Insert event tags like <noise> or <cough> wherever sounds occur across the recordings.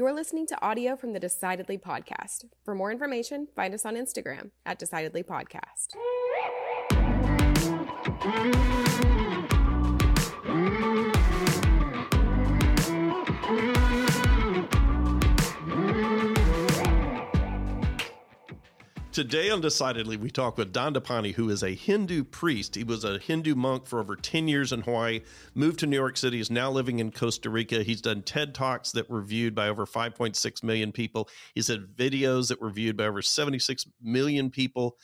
You're listening to audio from the Decidedly podcast. For more information, find us on Instagram at Decidedly Podcast. Today on Decidedly, we talk with Don Dandapani, who is a Hindu priest. He was a Hindu monk for over 10 years in Hawaii, moved to New York City, is now living in Costa Rica. He's done TED Talks that were viewed by over 5.6 million people. He's had videos that were viewed by over 76 million people.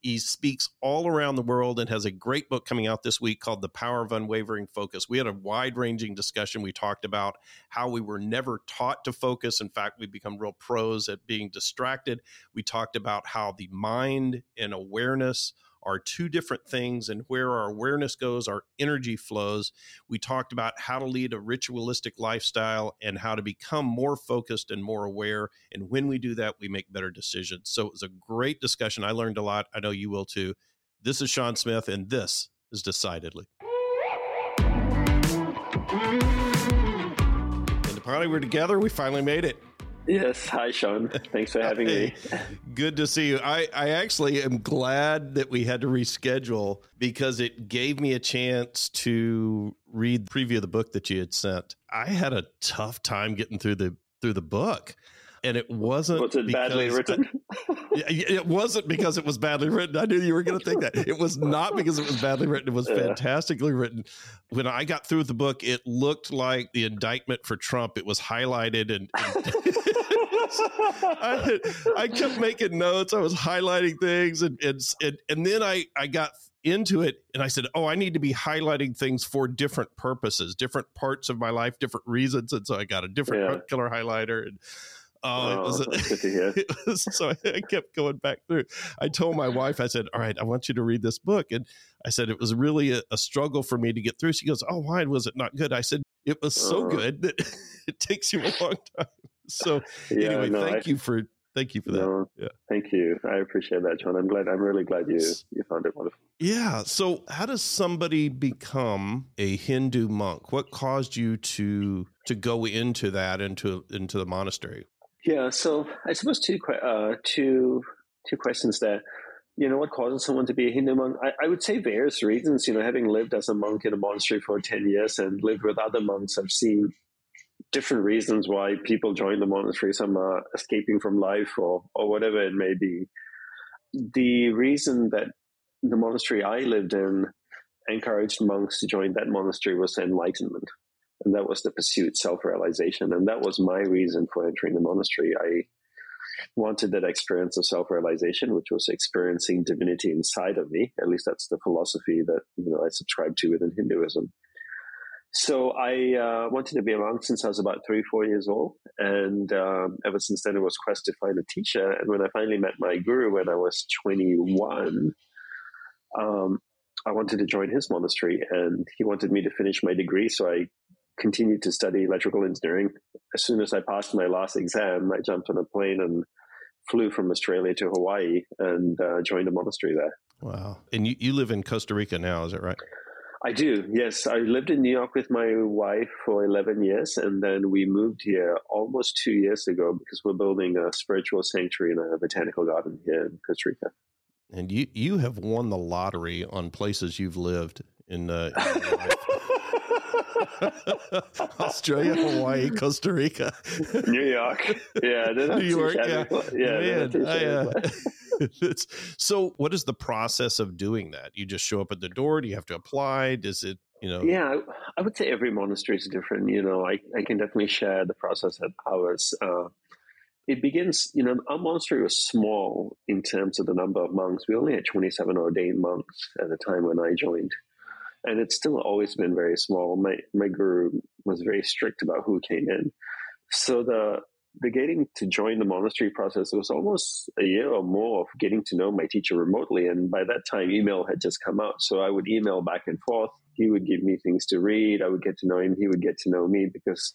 He speaks all around the world and has a great book coming out this week called The Power of Unwavering Focus. We had a wide ranging discussion. We talked about how we were never taught to focus. In fact, we become real pros at being distracted. We talked about how the mind and awareness are two different things, and where our awareness goes, our energy flows. We talked about how to lead a ritualistic lifestyle and how to become more focused and more aware. And when we do that, we make better decisions. So it was a great discussion. I learned a lot. I know you will too. This is Sean Smith, and this is Decidedly. And finally, we're together. We finally made it. Yes. Hi, Sean. Thanks for having hey, me. Good to see you. I, I actually am glad that we had to reschedule because it gave me a chance to read the preview of the book that you had sent. I had a tough time getting through the through the book and it wasn't was it badly written it wasn't because it was badly written i knew you were going to think that it was not because it was badly written it was <laughs> yeah. fantastically written when i got through the book it looked like the indictment for trump it was highlighted and, and <laughs> I, I kept making notes. I was highlighting things, and and and, and then I I got into it and I said, "Oh, I need to be highlighting things for different purposes, different parts of my life, different reasons." And so I got a different yeah. color highlighter and. Oh, it was, oh, <laughs> it was, so I kept going back through. I told my wife, I said, "All right, I want you to read this book," and I said it was really a, a struggle for me to get through. She goes, "Oh, why was it not good?" I said, "It was so uh, good that <laughs> it takes you a long time." so yeah, anyway, no, thank I, you for thank you for that. No, yeah. Thank you. I appreciate that, Sean. I'm glad. I'm really glad you you found it wonderful. Yeah. So, how does somebody become a Hindu monk? What caused you to to go into that into into the monastery? Yeah. So, I suppose two uh, two two questions there. You know, what causes someone to be a Hindu monk? I, I would say various reasons. You know, having lived as a monk in a monastery for ten years and lived with other monks, I've seen different reasons why people join the monastery. Some are escaping from life or, or whatever it may be. The reason that the monastery I lived in encouraged monks to join that monastery was enlightenment. And that was the pursuit, self realization. And that was my reason for entering the monastery. I wanted that experience of self realization, which was experiencing divinity inside of me. At least that's the philosophy that you know I subscribe to within Hinduism. So I uh, wanted to be a monk since I was about three, four years old, and um, ever since then it was quest to find a teacher. And when I finally met my guru when I was 21, um, I wanted to join his monastery, and he wanted me to finish my degree. So I continued to study electrical engineering. As soon as I passed my last exam, I jumped on a plane and flew from Australia to Hawaii and uh, joined a monastery there. Wow! And you, you live in Costa Rica now, is that right? I do, yes. I lived in New York with my wife for 11 years, and then we moved here almost two years ago because we're building a spiritual sanctuary and a botanical garden here in Costa Rica. And you, you have won the lottery on places you've lived in, uh, in <laughs> <laughs> Australia, Hawaii, Costa Rica, <laughs> New York. Yeah, New York. Yeah, yeah. Man, I, uh, <laughs> so, what is the process of doing that? You just show up at the door. Do you have to apply? Does it? You know. Yeah, I would say every monastery is different. You know, I I can definitely share the process at ours. Uh, it begins, you know, our monastery was small in terms of the number of monks. We only had 27 ordained monks at the time when I joined and it's still always been very small. My my guru was very strict about who came in, so the the getting to join the monastery process was almost a year or more of getting to know my teacher remotely. And by that time, email had just come out, so I would email back and forth. He would give me things to read. I would get to know him. He would get to know me because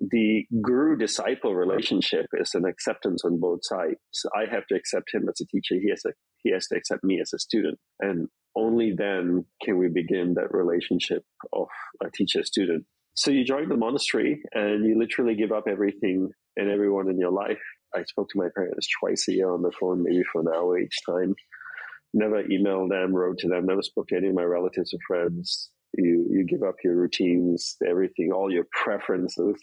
the guru disciple relationship is an acceptance on both sides. I have to accept him as a teacher. He has to, he has to accept me as a student. And only then can we begin that relationship of a teacher student. So you join the monastery and you literally give up everything and everyone in your life. I spoke to my parents twice a year on the phone, maybe for an hour each time. Never emailed them, wrote to them, never spoke to any of my relatives or friends. You you give up your routines, everything, all your preferences,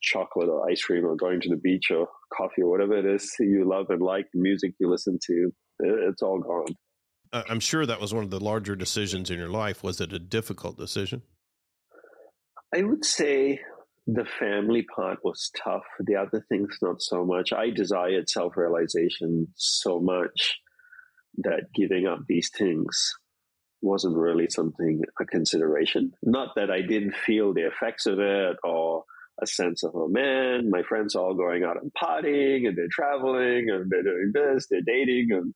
chocolate or ice cream or going to the beach or coffee or whatever it is you love and like, music you listen to. It's all gone. I'm sure that was one of the larger decisions in your life. Was it a difficult decision? I would say the family part was tough. The other things, not so much. I desired self realization so much that giving up these things wasn't really something a consideration. Not that I didn't feel the effects of it or a sense of, oh man, my friends are all going out and partying and they're traveling and they're doing this, they're dating and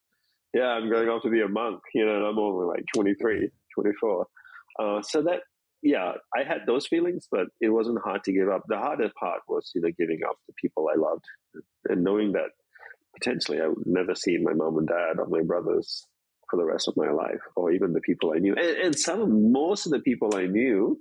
yeah, I'm going off to be a monk, you know, and I'm only like 23, 24. Uh, so that, yeah, I had those feelings, but it wasn't hard to give up. The hardest part was, you know, giving up the people I loved and knowing that potentially I would never see my mom and dad or my brothers for the rest of my life, or even the people I knew. And, and some, most of the people I knew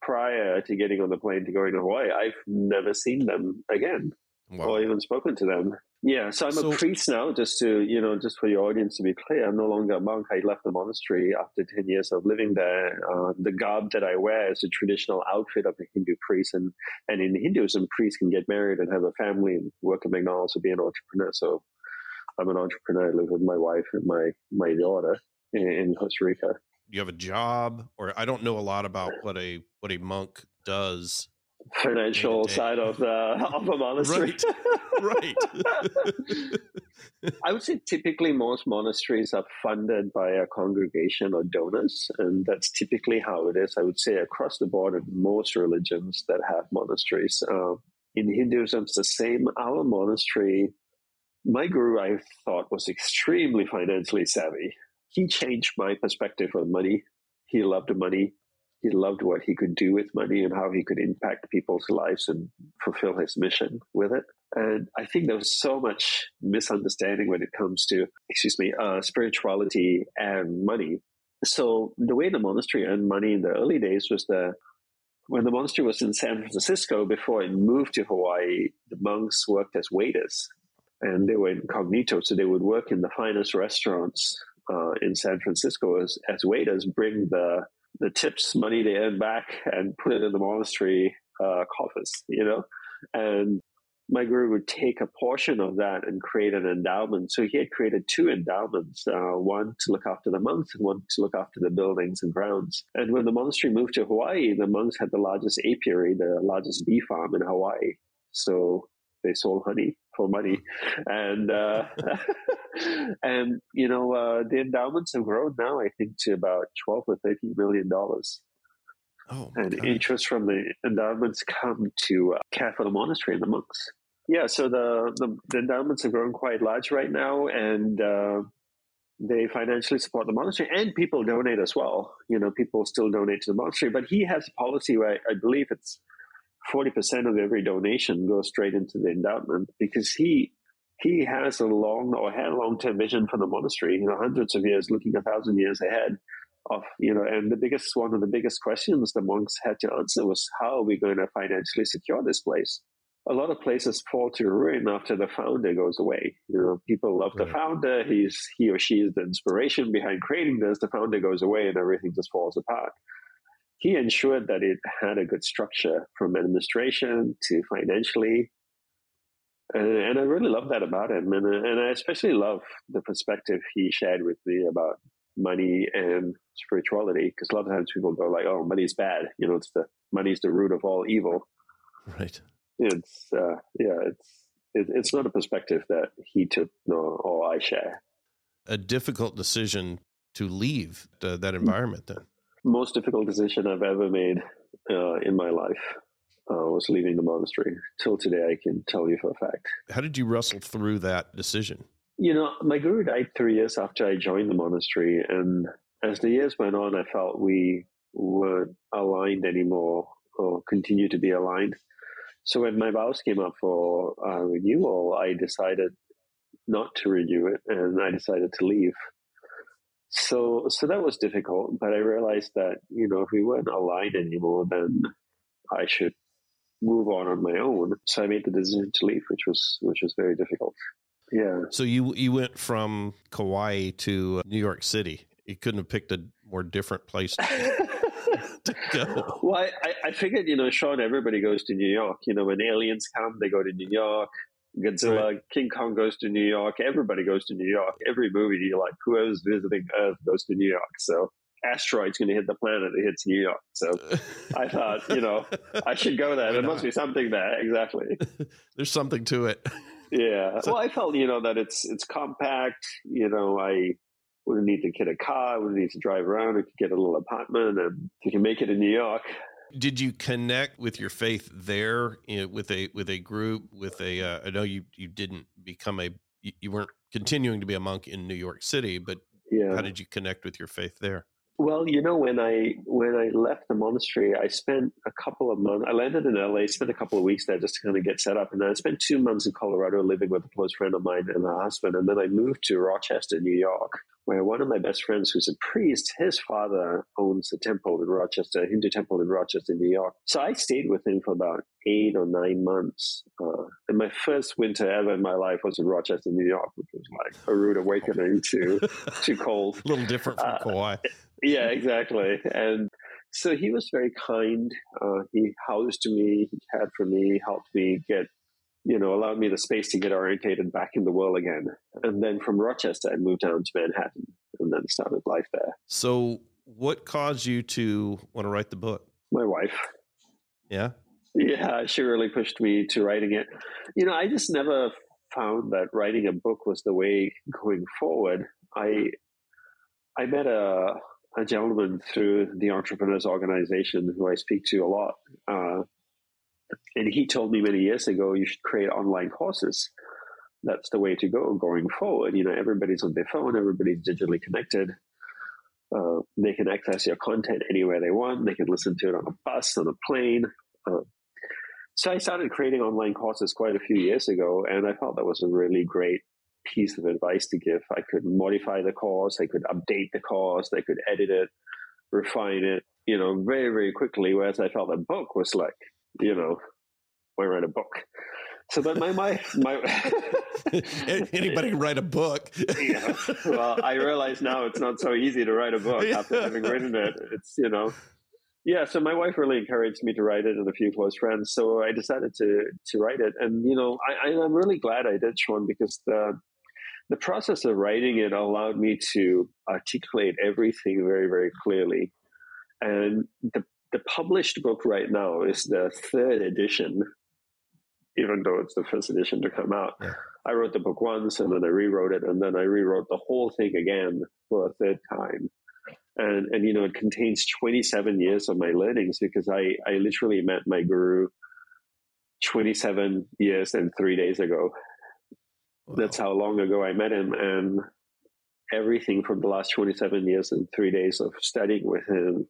prior to getting on the plane to going to Hawaii, I've never seen them again wow. or even spoken to them. Yeah, so I'm so, a priest now, just to, you know, just for your audience to be clear, I'm no longer a monk. I left the monastery after 10 years of living there. Uh, the garb that I wear is a traditional outfit of a Hindu priest. And, and in Hinduism, priests can get married and have a family and work at McDonald's or be an entrepreneur. So I'm an entrepreneur. I live with my wife and my, my daughter in, in Costa Rica. You have a job, or I don't know a lot about what a what a monk does financial side of the <laughs> of a monastery. Right. right. <laughs> I would say typically most monasteries are funded by a congregation or donors, and that's typically how it is. I would say across the board in most religions that have monasteries. Uh, in Hinduism, it's the same. Our monastery, my guru, I thought was extremely financially savvy. He changed my perspective on money. He loved money he loved what he could do with money and how he could impact people's lives and fulfill his mission with it. And I think there was so much misunderstanding when it comes to, excuse me, uh, spirituality and money. So the way the monastery earned money in the early days was the when the monastery was in San Francisco before it moved to Hawaii, the monks worked as waiters and they were incognito. So they would work in the finest restaurants uh, in San Francisco as, as waiters, bring the the tips money they earn back and put it in the monastery uh, coffers, you know? And my guru would take a portion of that and create an endowment. So he had created two endowments, uh, one to look after the monks and one to look after the buildings and grounds. And when the monastery moved to Hawaii, the monks had the largest apiary, the largest bee farm in Hawaii. So they sold honey for money, and uh, <laughs> and you know uh, the endowments have grown now. I think to about twelve or thirteen million dollars. Oh, and God. interest from the endowments come to uh, care for the monastery and the monks. Yeah, so the, the, the endowments have grown quite large right now, and uh, they financially support the monastery, and people donate as well. You know, people still donate to the monastery, but he has a policy where I believe it's 40% of every donation goes straight into the endowment because he he has a long or had a long term vision for the monastery, you know, hundreds of years, looking a thousand years ahead of, you know, and the biggest one of the biggest questions the monks had to answer was how are we going to financially secure this place? A lot of places fall to ruin after the founder goes away. You know, people love right. the founder. He's he or she is the inspiration behind creating this. The founder goes away and everything just falls apart he ensured that it had a good structure from administration to financially. And, and I really love that about him. And, and I especially love the perspective he shared with me about money and spirituality. Because a lot of times people go like, oh, money's bad. You know, it's the money's the root of all evil. Right. It's, uh, yeah, it's, it, it's not a perspective that he took nor or I share. A difficult decision to leave the, that environment then most difficult decision I've ever made uh, in my life uh, was leaving the monastery. Till today, I can tell you for a fact. How did you wrestle through that decision? You know, my guru died three years after I joined the monastery, and as the years went on, I felt we weren't aligned anymore or continue to be aligned. So when my vows came up for uh, renewal, I decided not to renew it, and I decided to leave so so that was difficult but i realized that you know if we weren't aligned anymore then i should move on on my own. So I made the decision to leave, which was which was very difficult. Yeah. So you you went from Kauai to New York City. You couldn't have picked a more different place to, <laughs> go. Well, I, I figured, you know, Sean, everybody goes to New York. You know, when aliens come, they go to New York. Godzilla, right. King Kong goes to New York. Everybody goes to New York. Every movie, you like whoever's visiting Earth goes to New York. So asteroid's going to hit the planet. It hits New York. So I thought, you know, <laughs> I should go there. There must be something there. Exactly. <laughs> There's something to it. Yeah. So, well, I felt, you know, that it's it's compact. You know, I wouldn't need to get a car. I wouldn't need to drive around. I could get a little apartment, and you can make it in New York. Did you connect with your faith there you know, with a with a group with a? Uh, I know you you didn't become a you weren't continuing to be a monk in New York City, but yeah. how did you connect with your faith there? Well, you know, when I when I left the monastery, I spent a couple of months. I landed in LA, spent a couple of weeks there just to kind of get set up, and then I spent two months in Colorado living with a close friend of mine and her husband, and then I moved to Rochester, New York, where one of my best friends, who's a priest, his father owns a temple in Rochester, a Hindu temple in Rochester, New York. So I stayed with him for about eight or nine months. Uh, and my first winter ever in my life was in Rochester, New York, which was like a rude awakening to too cold. <laughs> a little different from uh, Kauai. Yeah, exactly. And so he was very kind. Uh, he housed me, he cared for me, helped me get you know, allowed me the space to get orientated back in the world again. And then from Rochester, I moved down to Manhattan and then started life there. So, what caused you to want to write the book? My wife. Yeah. Yeah, she really pushed me to writing it. You know, I just never found that writing a book was the way going forward. I I met a a gentleman through the Entrepreneurs Organization who I speak to a lot. Uh, and he told me many years ago, you should create online courses. That's the way to go going forward. You know, everybody's on their phone, everybody's digitally connected. Uh, they can access your content anywhere they want. They can listen to it on a bus, on a plane. Uh, so I started creating online courses quite a few years ago, and I thought that was a really great piece of advice to give. I could modify the course, I could update the course, I could edit it, refine it, you know, very, very quickly. Whereas I felt a book was like, you know, I write a book. So that my my my <laughs> anybody can write a book. <laughs> yeah. Well, I realize now it's not so easy to write a book after having written it. It's you know, yeah. So my wife really encouraged me to write it, and a few close friends. So I decided to to write it, and you know, I, I'm really glad I did, Sean, because the the process of writing it allowed me to articulate everything very very clearly, and the the published book right now is the third edition even though it's the first edition to come out. Yeah. I wrote the book once and then I rewrote it and then I rewrote the whole thing again for a third time. And, and you know, it contains 27 years of my learnings because I, I literally met my guru 27 years and three days ago. Wow. That's how long ago I met him. And everything from the last 27 years and three days of studying with him,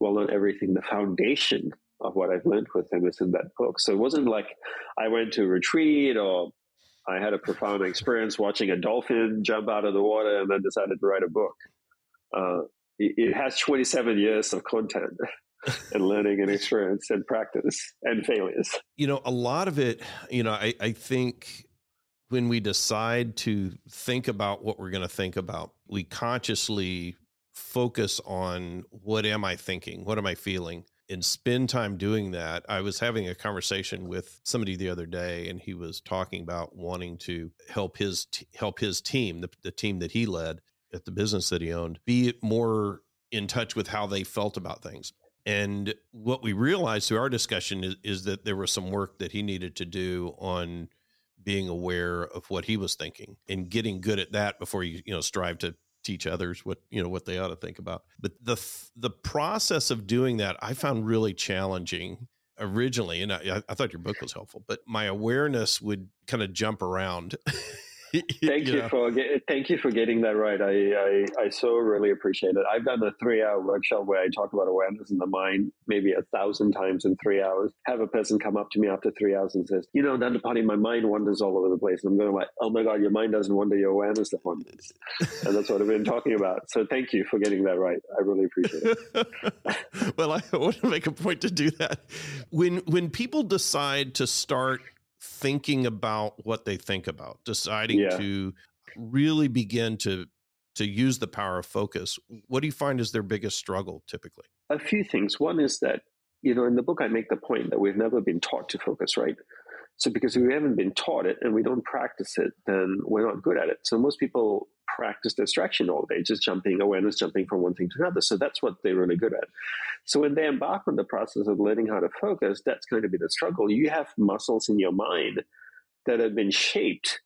well, not everything, the foundation of what I've learned with him is in that book. So it wasn't like I went to a retreat or I had a profound experience watching a dolphin jump out of the water and then decided to write a book. Uh, it, it has 27 years of content. <laughs> and learning and experience and practice and failures. You know, a lot of it, you know, I, I think when we decide to think about what we're going to think about, we consciously focus on what am I thinking? What am I feeling? and spend time doing that. I was having a conversation with somebody the other day, and he was talking about wanting to help his t- help his team, the, the team that he led at the business that he owned, be more in touch with how they felt about things. And what we realized through our discussion is, is that there was some work that he needed to do on being aware of what he was thinking and getting good at that before you you know strive to teach others what you know what they ought to think about. But the the process of doing that i found really challenging originally and I, I thought your book was helpful but my awareness would kind of jump around <laughs> <laughs> thank you, you know. for thank you for getting that right. I, I, I so really appreciate it. I've done a three hour workshop where I talk about awareness in the mind maybe a thousand times in three hours. Have a person come up to me after three hours and says, "You know, Dandapani, my mind wanders all over the place." And I'm going like, "Oh my god, your mind doesn't wander, your awareness that wanders." and that's what I've been talking about. So thank you for getting that right. I really appreciate it. <laughs> well, I <laughs> want to make a point to do that. When when people decide to start thinking about what they think about, deciding yeah. to really begin to to use the power of focus, what do you find is their biggest struggle typically? A few things. One is that, you know, in the book I make the point that we've never been taught to focus, right? So because we haven't been taught it and we don't practice it, then we're not good at it. So most people practice distraction all day, just jumping awareness, jumping from one thing to another. So that's what they're really good at. So when they embark on the process of learning how to focus, that's going to be the struggle. You have muscles in your mind that have been shaped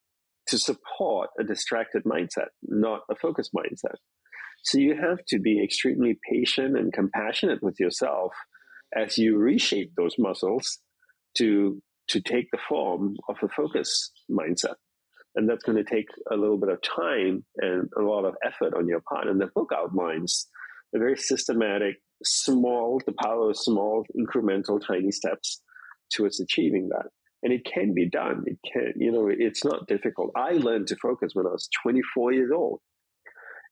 to support a distracted mindset, not a focused mindset. So you have to be extremely patient and compassionate with yourself as you reshape those muscles to to take the form of a focus mindset. And that's going to take a little bit of time and a lot of effort on your part. And the book outlines a very systematic, small, the power of small, incremental, tiny steps towards achieving that. And it can be done. It can, you know, it's not difficult. I learned to focus when I was 24 years old.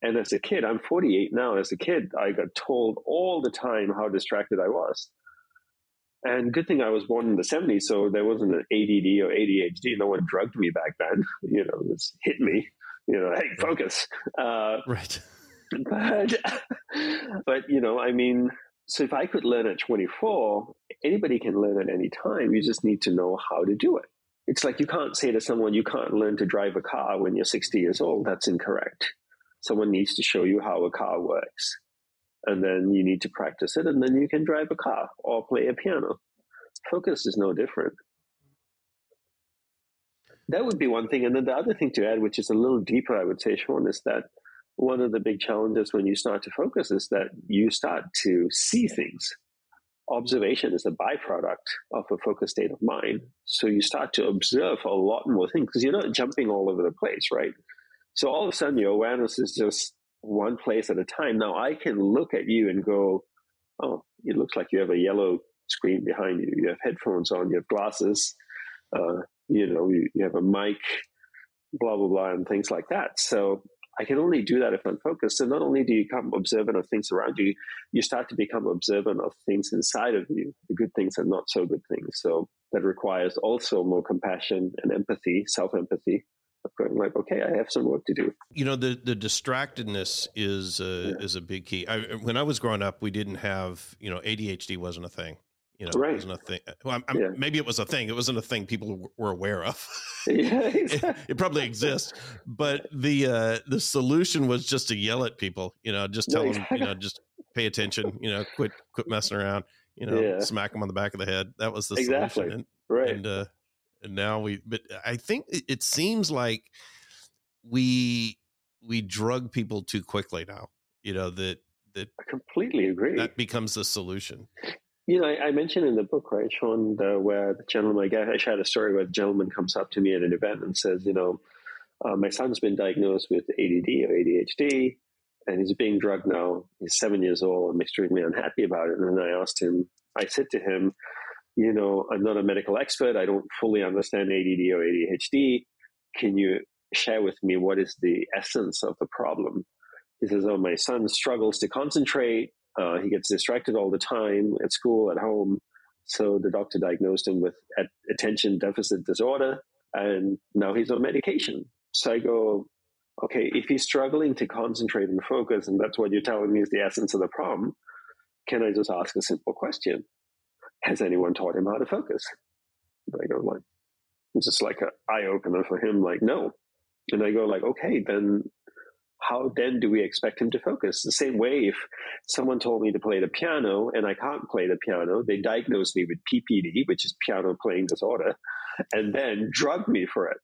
And as a kid, I'm 48 now. As a kid, I got told all the time how distracted I was. And good thing I was born in the 70s, so there wasn't an ADD or ADHD. No one drugged me back then. <laughs> You know, it was hit me. You know, hey, focus. Uh, right. <laughs> But, <laughs> but you know, I mean, so if I could learn at 24, anybody can learn at any time. You just need to know how to do it. It's like you can't say to someone, you can't learn to drive a car when you're 60 years old. That's incorrect. Someone needs to show you how a car works and then you need to practice it, and then you can drive a car or play a piano. Focus is no different. That would be one thing. And then the other thing to add, which is a little deeper, I would say, Sean, is that one of the big challenges when you start to focus is that you start to see things. Observation is a byproduct of a focused state of mind. So you start to observe a lot more things because you're not jumping all over the place, right? So all of a sudden your awareness is just one place at a time. Now I can look at you and go, oh, it looks like you have a yellow screen behind you. You have headphones on, you have glasses, uh, you know, you, you have a mic, blah, blah, blah, and things like that. So I can only do that if I'm focused. So not only do you become observant of things around you, you start to become observant of things inside of you, the good things and not so good things. So that requires also more compassion and empathy, self empathy, going like, okay, I have some work to do. You know, the the distractedness is a, yeah. is a big key. I, when I was growing up, we didn't have you know ADHD wasn't a thing. You know, right. it wasn't a thing. Well, yeah. maybe it was a thing. It wasn't a thing people were aware of. <laughs> <laughs> yeah, exactly. it, it, probably exists, but the uh, the solution was just to yell at people. You know, just tell them, you know, <laughs> just pay attention. You know, quit quit messing around. You know, yeah. smack them on the back of the head. That was the exactly. solution. And, right. And uh, and now we but i think it seems like we we drug people too quickly now you know that that i completely agree that becomes the solution you know, I, I, mentioned in the book, right, Sean, the, where the gentleman, I, I shared a story where the gentleman comes up to me at an event and says, you know, uh, my son's been diagnosed with ADD or ADHD, and he's being drugged now. He's seven years old. I'm extremely unhappy about it. And then I asked him, I said to him, you know, I'm not a medical expert. I don't fully understand ADD or ADHD. Can you share with me what is the essence of the problem? He says, Oh, my son struggles to concentrate. Uh, he gets distracted all the time at school, at home. So the doctor diagnosed him with attention deficit disorder, and now he's on medication. So I go, okay, if he's struggling to concentrate and focus, and that's what you're telling me is the essence of the problem, can I just ask a simple question? Has anyone taught him how to focus? And I go like, it's just like an eye opener for him. Like, no. And I go like, okay, then how then do we expect him to focus? The same way if someone told me to play the piano and I can't play the piano, they diagnose me with PPD, which is piano playing disorder, and then drug me for it.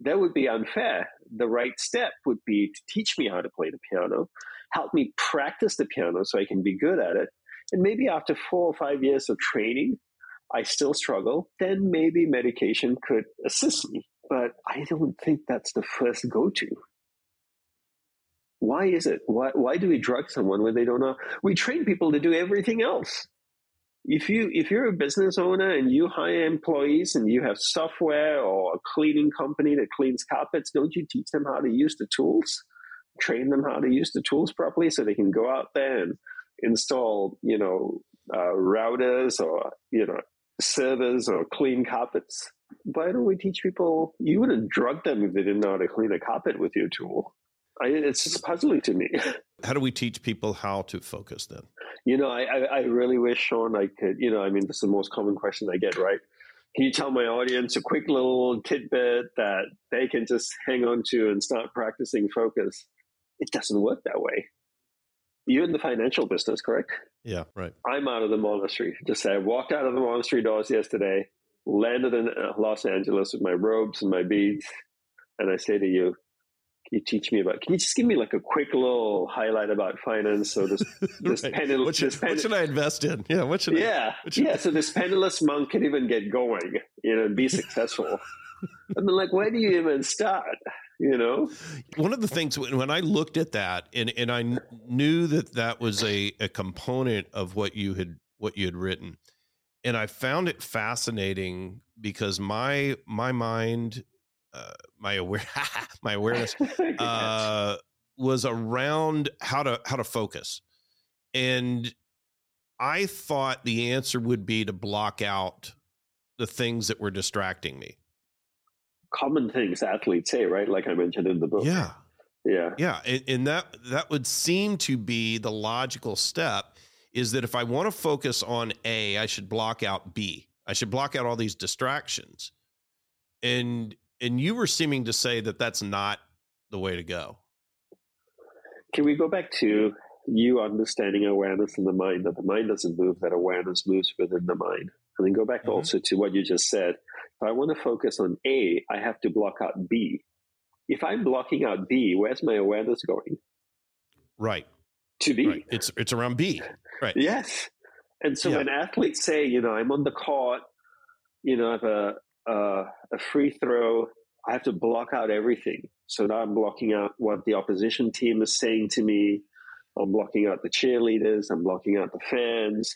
That would be unfair. The right step would be to teach me how to play the piano, help me practice the piano so I can be good at it, and maybe after four or five years of training, I still struggle, then maybe medication could assist me but I don't think that's the first go to. Why is it? Why, why do we drug someone when they don't know? We train people to do everything else. If you if you're a business owner and you hire employees and you have software or a cleaning company that cleans carpets, don't you teach them how to use the tools? Train them how to use the tools properly so they can go out there and install, you know, uh, routers or you know servers or clean carpets. Why don't we teach people? You wouldn't drug them if they didn't know how to clean a carpet with your tool. I, it's just puzzling to me. <laughs> How do we teach people how to focus then? You know, I, I, I really wish, Sean, I could, you know, I mean, this is the most common question I get, right? Can you tell my audience a quick little tidbit that they can just hang on to and start practicing focus? It doesn't work that way. You're in the financial business, correct? Yeah, right. I'm out of the monastery. Just say I walked out of the monastery doors yesterday, landed in uh, Los Angeles with my robes and my beads, and I say to you, can you teach me about? Can you just give me like a quick little highlight about finance? So this <laughs> this right. penniless. What should, this what should I invest in? Yeah, what should yeah, I, what should yeah. So this penniless monk can even get going, you know, and be successful. <laughs> I mean, like, where do you even start? You know, one of the things when, I looked at that, and and I knew that that was a a component of what you had what you had written, and I found it fascinating because my my mind uh, my aware <laughs> my awareness <laughs> uh, was around how to how to focus, and I thought the answer would be to block out the things that were distracting me. Common things athletes say, right? Like I mentioned in the book. Yeah, Yeah. yeah, and, and that that would seem to be the logical step. Is that if I want to focus on A, I should block out B. I should block out all these distractions, and and you were seeming to say that that's not the way to go. Can we go back to you understanding awareness in the mind, that the mind doesn't move, that awareness moves within the mind? And then go back Mhm. also to what you just said. If I want to focus on A, I have to block out B. If I'm blocking out B, where's my awareness going? Right. To B. Right. It's it's around B. Right. Yes. And so Yeah. when athletes say, you know, I'm on the court, you know, I have a, a, a free throw, I have to block out everything. So now I'm blocking out what the opposition team is saying to me. I'm blocking out the cheerleaders. I'm blocking out the fans.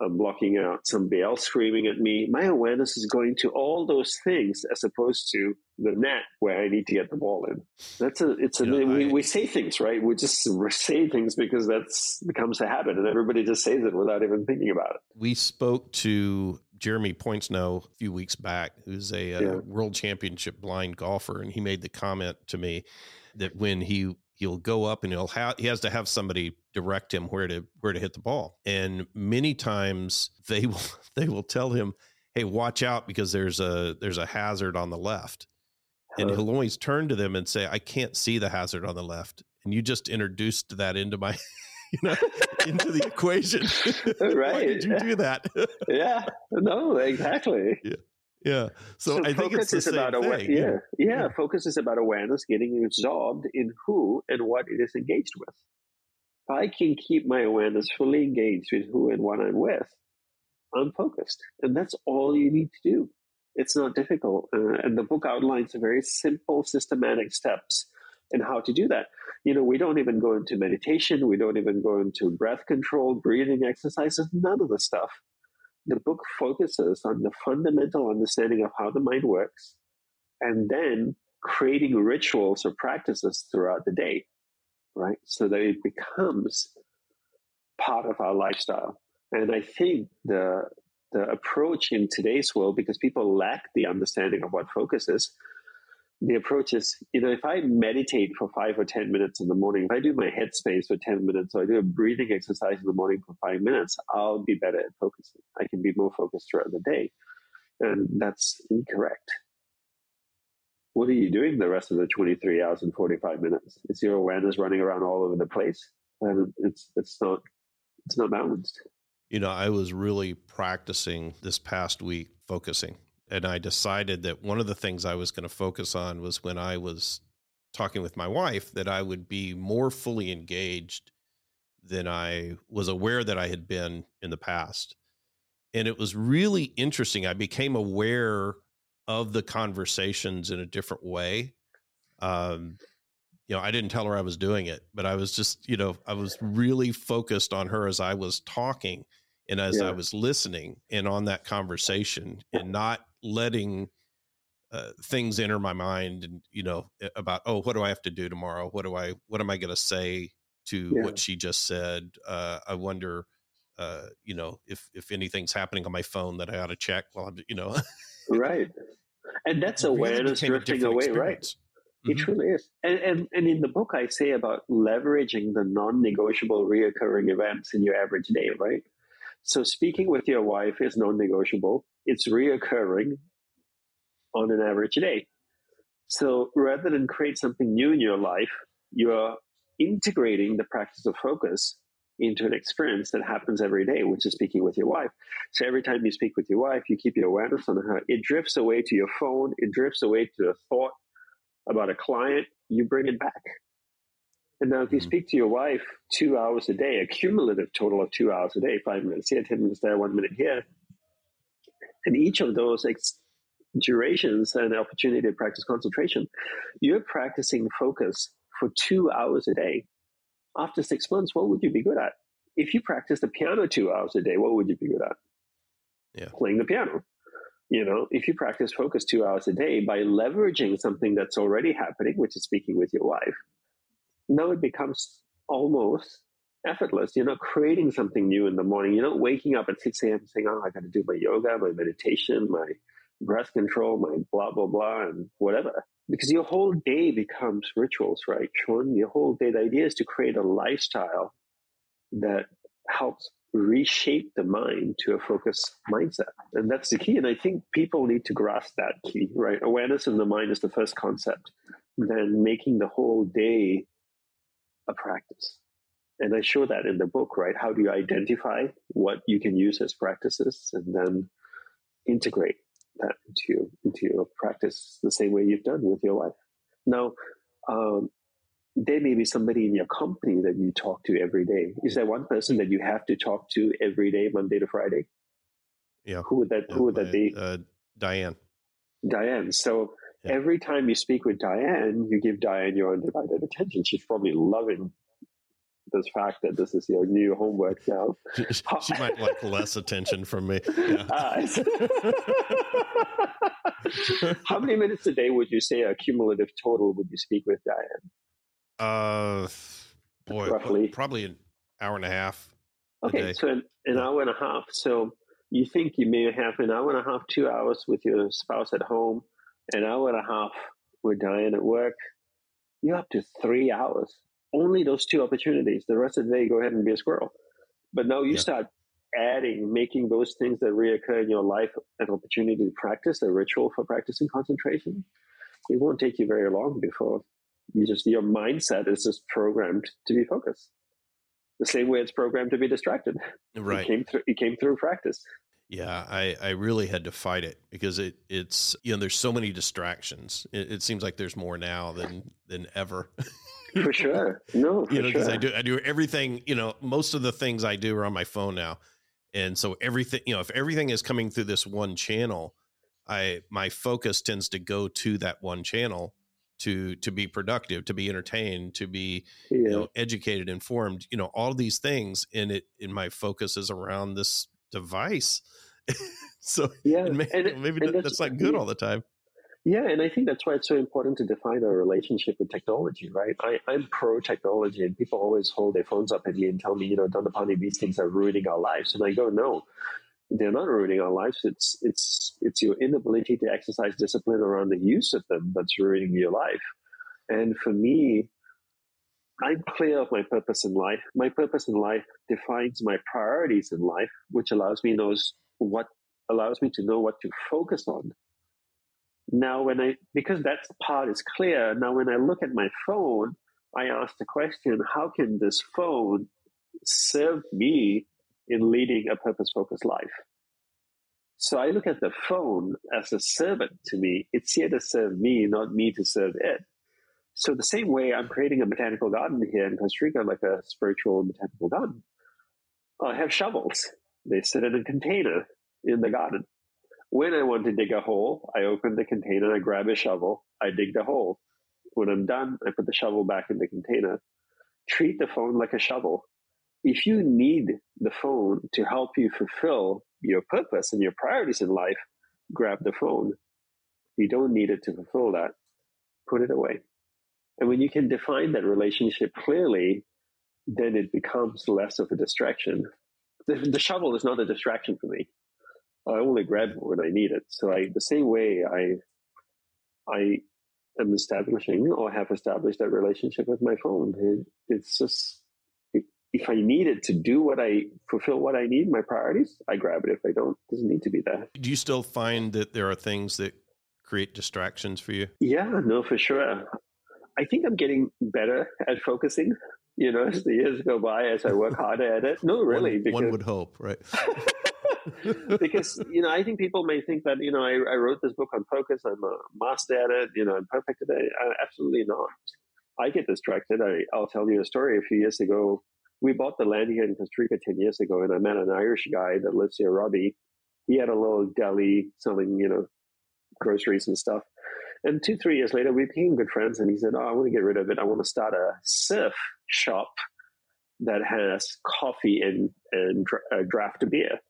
I'm blocking out somebody else screaming at me. My awareness is going to all those things as opposed to the net where I need to get the ball in. That's a, it's a, You know, we, I- we say things, right? We just say things because that's becomes a habit and everybody just says it without even thinking about it. We spoke to Jeremy Poincenot a few weeks back, who's a uh, Yeah. world championship blind golfer, and he made the comment to me that when he he'll go up and he'll have he has to have somebody direct him where to where to hit the ball, and many times they <laughs> will they will tell him, "Hey, watch out because there's a there's a hazard on the left," and he'll always turn to them and say, "I can't see the hazard on the left," and you just introduced that into my. <laughs> You know, into the equation. <laughs> Why Right. did you do that? yeah, no, exactly. Yeah. So, I think it's the is same about thing. awa- yeah, yeah, Focus is about awareness, getting absorbed in who and what it is engaged with. I can keep my awareness fully engaged with who and what I'm with, I'm focused, and that's all you need to do. It's not difficult, uh, and the book outlines very simple, systematic steps in how to do that. You know, we don't even go into meditation. We don't even go into breath control, breathing exercises, none of the stuff the book focuses on the fundamental understanding of how the mind works and then creating rituals or practices throughout the day, right? So that it becomes part of our lifestyle. And I think the the approach in today's world, because people lack the understanding of what focus is, the approach is, you know, if I meditate for five or 10 minutes in the morning, if I do my headspace for 10 minutes, or I do a breathing exercise in the morning for five minutes, I'll be better at focusing. I can be more focused throughout the day. And that's incorrect. What are you doing the rest of the 23 hours and 45 minutes? Is your awareness running around all over the place? And it's, it's not, it's not balanced. You know, I was really practicing this past week focusing. And I decided that one of the things I was going to focus on was when I was talking with my wife, that I would be more fully engaged than I was aware that I had been in the past. And it was really interesting. I became aware of the conversations in a different way. Um, you know, I didn't tell her I was doing it, but I was just, you know, I was really focused on her as I was talking and as yeah. I was listening and on that conversation and not letting uh, things enter my mind and, you know, about, oh, what do I have to do tomorrow? What do I, what am I going to say to yeah. what she just said? Uh, I wonder, uh, you know, if, if anything's happening on my phone that I ought to check while I'm, you know. right. And <laughs> that's awareness really drifting away, experience. right? It mm-hmm. truly is. And, and, and in the book, I say about leveraging the non negotiable reoccurring events in your average day, right? So speaking with your wife is non negotiable, it's reoccurring on an average day. So rather than create something new in your life, you're integrating the practice of focus into an experience that happens every day, which is speaking with your wife. So every time you speak with your wife, you keep your awareness on her. It drifts away to your phone, it drifts away to a thought about a client, you bring it back. And now, if you mm-hmm. speak to your wife two hours a day, a cumulative total of two hours a day, five minutes here, 10 minutes there, one minute here, and each of those ex- durations and opportunity to practice concentration, you're practicing focus for two hours a day. After six months, what would you be good at? If you practice the piano two hours a day, what would you be good at? Yeah. Playing the piano. You know, if you practice focus two hours a day by leveraging something that's already happening, which is speaking with your wife, now it becomes almost effortless. You're not creating something new in the morning. You're not waking up at 6 a.m. saying, oh, I got to do my yoga, my meditation, my breath control, my blah, blah, blah, and whatever. Because your whole day becomes rituals, right, Sean? Your whole day, the idea is to create a lifestyle that helps reshape the mind to a focused mindset. And that's the key. And I think people need to grasp that key, right? Awareness of the mind is the first concept. Then making the whole day a practice. And I show that in the book, right? How do you identify what you can use as practices and then integrate that into, into your practice the same way you've done with your life? Now, um, there may be somebody in your company that you talk to every day. Is there one person that you have to talk to every day, Monday to Friday? Yeah. Who would that? Yeah, who would that be? Uh, Diane. Diane. So yeah. every time you speak with Diane, you give Diane your undivided attention. She's probably loving this fact that this is your new homework now. <laughs> She, she might like less attention from me. Yeah. <laughs> Uh, <laughs> how many minutes a day would you say a cumulative total would you speak with Diane? Uh, boy, roughly probably an hour and a half. Okay, so an, an hour and a half. So you think you may have an hour and a half, two hours with your spouse at home, an hour and a half with Diane at work. You're up to three hours. Only those two opportunities. The rest of the day, go ahead and be a squirrel. But now you yeah. start adding, making those things that reoccur in your life an opportunity to practice, a ritual for practicing concentration. It won't take you very long before you just your mindset is just programmed to be focused. The same way it's programmed to be distracted. Right. It came through. It came through practice. Yeah, I, I really had to fight it because it it's you know there's so many distractions. It, it seems like there's more now than than ever. <laughs> for sure, no, <laughs> for you know because sure. I do I do everything. You know, most of the things I do are on my phone now, and so everything you know if everything is coming through this one channel, I my focus tends to go to that one channel, to to be productive to be entertained to be yeah. you know educated informed you know all these things and it in my focus is around this device <laughs> so yeah maybe, and, maybe and that's, that's, not good all the time yeah and i think that's why it's so important to define our relationship with technology right I, i'm pro technology and people always hold their phones up at me and tell me you know Dandapani, these things are ruining our lives and i go no they're not ruining our lives. It's it's it's your inability to exercise discipline around the use of them that's ruining your life. And for me, I'm clear of my purpose in life. My purpose in life defines my priorities in life, which allows me knows what allows me to know what to focus on. Now, when I because that part is clear. Now, when I look at my phone, I ask the question: How can this phone serve me in leading a purpose focused life. So I look at the phone as a servant to me. It's here to serve me, not me to serve it. So the same way I'm creating a botanical garden here in Costa Rica, like a spiritual botanical garden, I have shovels. They sit in a container in the garden. When I want to dig a hole, I open the container, I grab a shovel, I dig the hole. When I'm done, I put the shovel back in the container. Treat the phone like a shovel. If you need the phone to help you fulfill your purpose and your priorities in life, grab the phone. You don't need it to fulfill that. Put it away. And when you can define that relationship clearly, then it becomes less of a distraction. The, the shovel is not a distraction for me. I only grab it when I need it. So I, the same way I, I am establishing or have established that relationship with my phone. It, it's just, if I need it to do what I fulfill what I need, my priorities, I grab it. If I don't, it doesn't need to be there. Do you still find that there are things that create distractions for you? Yeah, no, for sure. I think I'm getting better at focusing. You know, as the years go by, as I work <laughs> harder at it. No, really, one, because one would hope, right? <laughs> <laughs> because you know, I think people may think that you know, I, I, wrote this book on focus. I'm a master at it. You know, I'm perfect at it. I, absolutely not. I get distracted. I, I'll tell you a story. A few years ago, we bought the land here in Costa Rica ten years ago, and I met an Irish guy that lives here, Robbie. He had a little deli selling, you know, groceries and stuff. And two, three years later, we became good friends. And he said, Oh, I want to get rid of it. I want to start a surf shop that has coffee and, and uh, draft beer.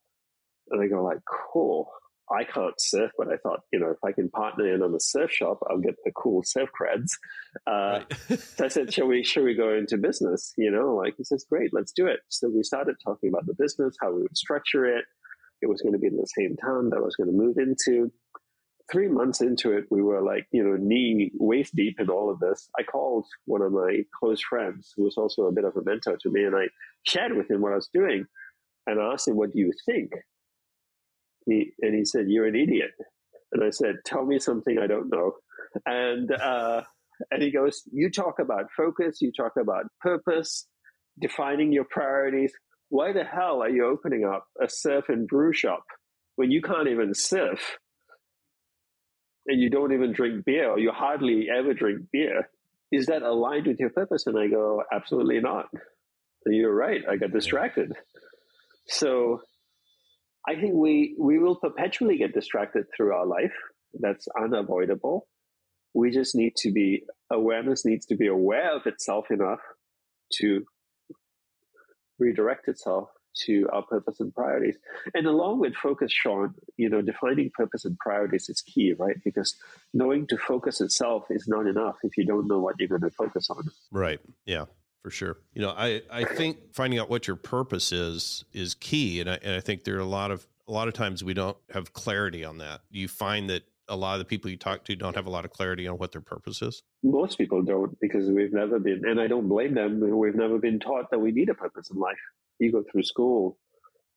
And I go like, cool. I can't surf, but I thought, you know, if I can partner in on a surf shop, I'll get the cool surf creds. Uh, right. so I said, shall we, shall we go into business? You know, like he says, great, let's do it. So we started talking about the business, how we would structure it. It was going to be in the same town that I was going to move into three months into it, we were like, you know, knee waist deep in all of this. I called one of my close friends who was also a bit of a mentor to me and I shared with him what I was doing and I asked him, what do you think? He, and he said, you're an idiot. And I said, tell me something I don't know. And, uh, and he goes, you talk about focus, you talk about purpose, defining your priorities. Why the hell are you opening up a surf and brew shop when you can't even surf? and you don't even drink beer or you hardly ever drink beer, is that aligned with your purpose? And I go, absolutely not. And you're right. I got distracted. So I think we, we will perpetually get distracted through our life. That's unavoidable. We just need to be, awareness needs to be aware of itself enough to redirect itself to our purpose and priorities. And along with focus, Sean, you know, defining purpose and priorities is key, right? Because knowing to focus itself is not enough if you don't know what you're going to focus on. Right. Yeah. For sure. You know, I, I think finding out what your purpose is is key. And I, and I think there are a lot of a lot of times we don't have clarity on that. You find that a lot of the people you talk to don't have a lot of clarity on what their purpose is? Most people don't because we've never been, and I don't blame them, we've never been taught that we need a purpose in life you go through school,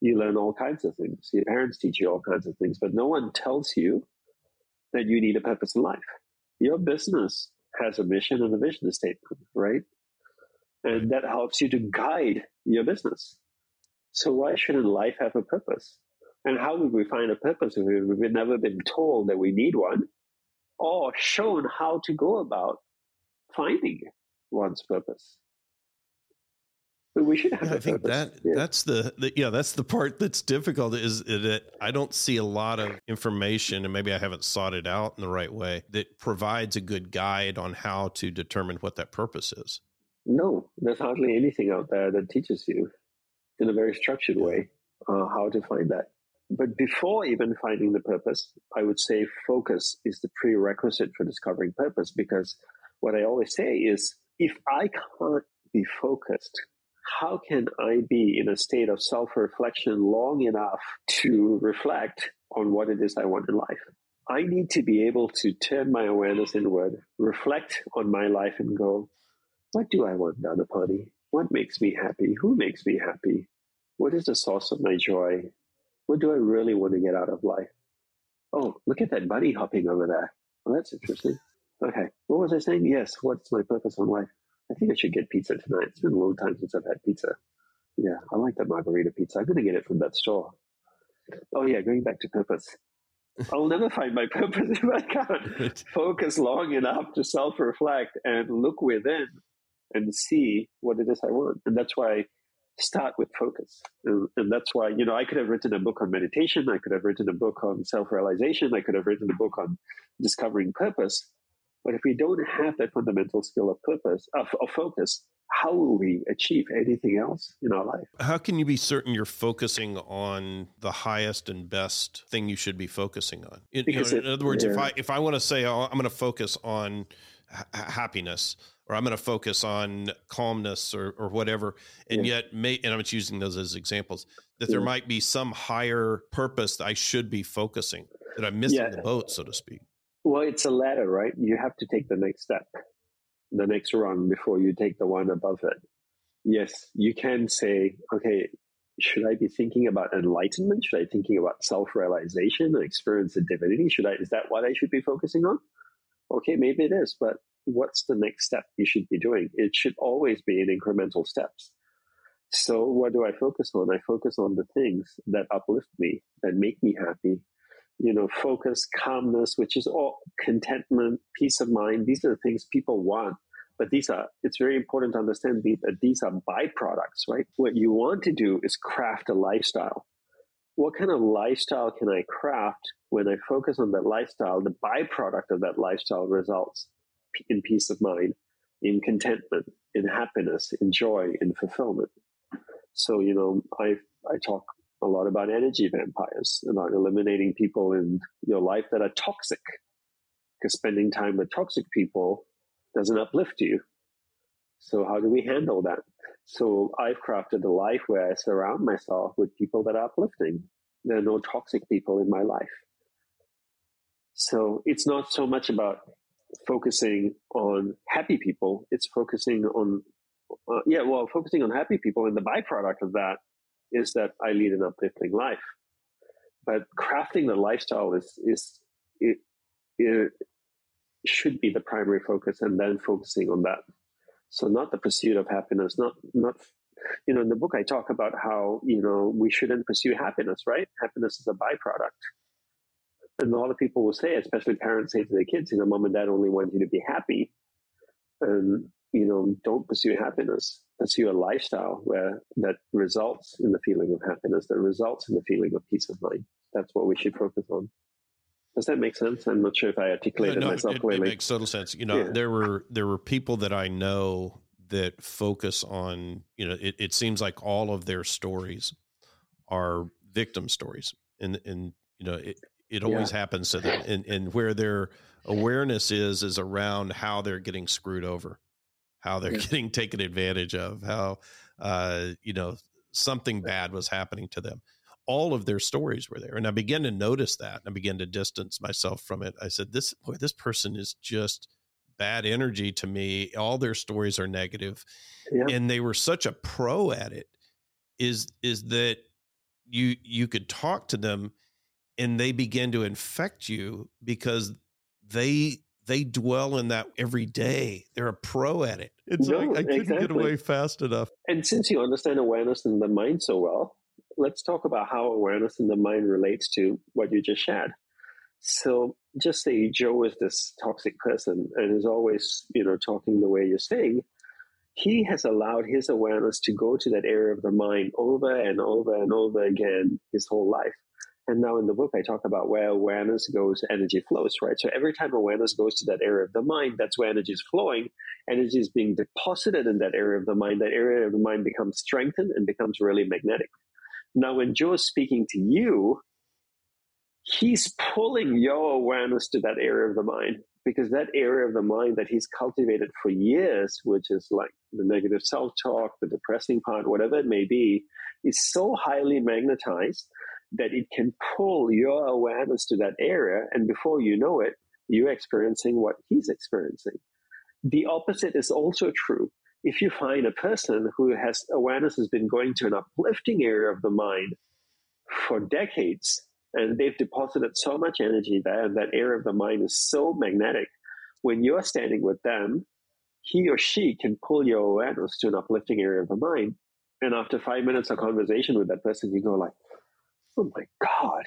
you learn all kinds of things. Your parents teach you all kinds of things, but no one tells you that you need a purpose in life. Your business has a mission and a vision statement, right? And that helps you to guide your business. So why shouldn't life have a purpose? And how would we find a purpose if we've never been told that we need one or shown how to go about finding one's purpose? But we should have. Yeah, I think that yeah. that's the, the, yeah that's the part that's difficult is that I don't see a lot of information and maybe I haven't sought it out in the right way that provides a good guide on how to determine what that purpose is. No, there's hardly anything out there that teaches you in a very structured way uh, how to find that. But before even finding the purpose, I would say focus is the prerequisite for discovering purpose because what I always say is if I can't be focused how can I be in a state of self reflection long enough to reflect on what it is I want in life? I need to be able to turn my awareness inward, reflect on my life, and go, what do I want, Dandapani? What makes me happy? Who makes me happy? What is the source of my joy? What do I really want to get out of life? Oh, look at that bunny hopping over there. Well, that's interesting. Okay. What was I saying? Yes. What's my purpose in life? I think I should get pizza tonight. It's been a long time since I've had pizza. Yeah, I like that margarita pizza. I'm going to get it from that store. Oh, yeah, going back to purpose. I'll never find my purpose <laughs> if I can't <laughs> focus long enough to self reflect and look within and see what it is I want. And that's why I start with focus. And, and, that's why, you know, I could have written a book on meditation. I could have written a book on self realization. I could have written a book on discovering purpose. But if we don't have that fundamental skill of purpose, of, of focus, how will we achieve anything else in our life? How can you be certain you're focusing on the highest and best thing you should be focusing on? In, you know, in other words, yeah. if I if I want to say oh, I'm going to focus on happiness, or I'm going to focus on calmness or, or whatever. And yeah. yet, may, and I'm just using those as examples, that there might be some higher purpose that I should be focusing, that I'm missing yeah. the boat, so to speak. Well, it's a ladder, right? You have to take the next step, the next rung before you take the one above it. Yes, you can say, okay, should I be thinking about enlightenment? Should I be thinking about self-realization, and experience of divinity? Should I, is that what I should be focusing on? Okay, maybe it is, but what's the next step you should be doing? It should always be in incremental steps. So what do I focus on? I focus on the things that uplift me, that make me happy. You know, focus, calmness, which is all contentment, peace of mind. These are the things people want. But these are, it's very important to understand that these are byproducts, right? What you want to do is craft a lifestyle. What kind of lifestyle can I craft when I focus on that lifestyle? The byproduct of that lifestyle results in peace of mind, in contentment, in happiness, in joy, in fulfillment. So, you know, I, I talk a lot about energy vampires, about eliminating people in your life that are toxic. Because spending time with toxic people doesn't uplift you. So how do we handle that? So I've crafted a life where I surround myself with people that are uplifting. There are no toxic people in my life. So it's not so much about focusing on happy people. It's focusing on, uh, yeah, well, focusing on happy people. And the byproduct of that is that I lead an uplifting life. But crafting the lifestyle is, is, it, it should be the primary focus and then focusing on that. So not the pursuit of happiness, not, not, you know, in the book I talk about how, you know, we shouldn't pursue happiness, right? Happiness is a byproduct and a lot of people will say, especially parents say to their kids, you know, mom and dad only want you to be happy. And, you know, don't pursue happiness. Pursue a lifestyle where that results in the feeling of happiness, that results in the feeling of peace of mind. That's what we should focus on. Does that make sense? I'm not sure if I articulated no, myself it. It makes total sense. You know, yeah. there were there were people that I know that focus on. You know, it, it seems like all of their stories are victim stories, and and you know, it, it always yeah. happens to them <laughs> and, and where their awareness is is around how they're getting screwed over how they're yeah. getting taken advantage of how uh, you know something bad was happening to them all of their stories were there and i began to notice that and i began to distance myself from it i said this boy this person is just bad energy to me all their stories are negative yeah. and they were such a pro at it is is that you you could talk to them and they begin to infect you because they they dwell in that every day. They're a pro at it. It's no, like I couldn't exactly. get away fast enough. And since you understand awareness in the mind so well, let's talk about how awareness in the mind relates to what you just shared. So just say Joe is this toxic person and is always, you know, talking the way you're saying. He has allowed his awareness to go to that area of the mind over and over and over again his whole life. And now in the book, I talk about where awareness goes, energy flows, right? So every time awareness goes to that area of the mind, that's where energy is flowing. Energy is being deposited in that area of the mind. That area of the mind becomes strengthened and becomes really magnetic. Now, when Joe is speaking to you, he's pulling your awareness to that area of the mind because that area of the mind that he's cultivated for years, which is like the negative self talk, the depressing part, whatever it may be, is so highly magnetized that it can pull your awareness to that area. And before you know it, you're experiencing what he's experiencing. The opposite is also true. If you find a person who has awareness has been going to an uplifting area of the mind for decades, and they've deposited so much energy there, and that area of the mind is so magnetic, when you're standing with them, he or she can pull your awareness to an uplifting area of the mind. And after five minutes of conversation with that person, you go like, oh my God,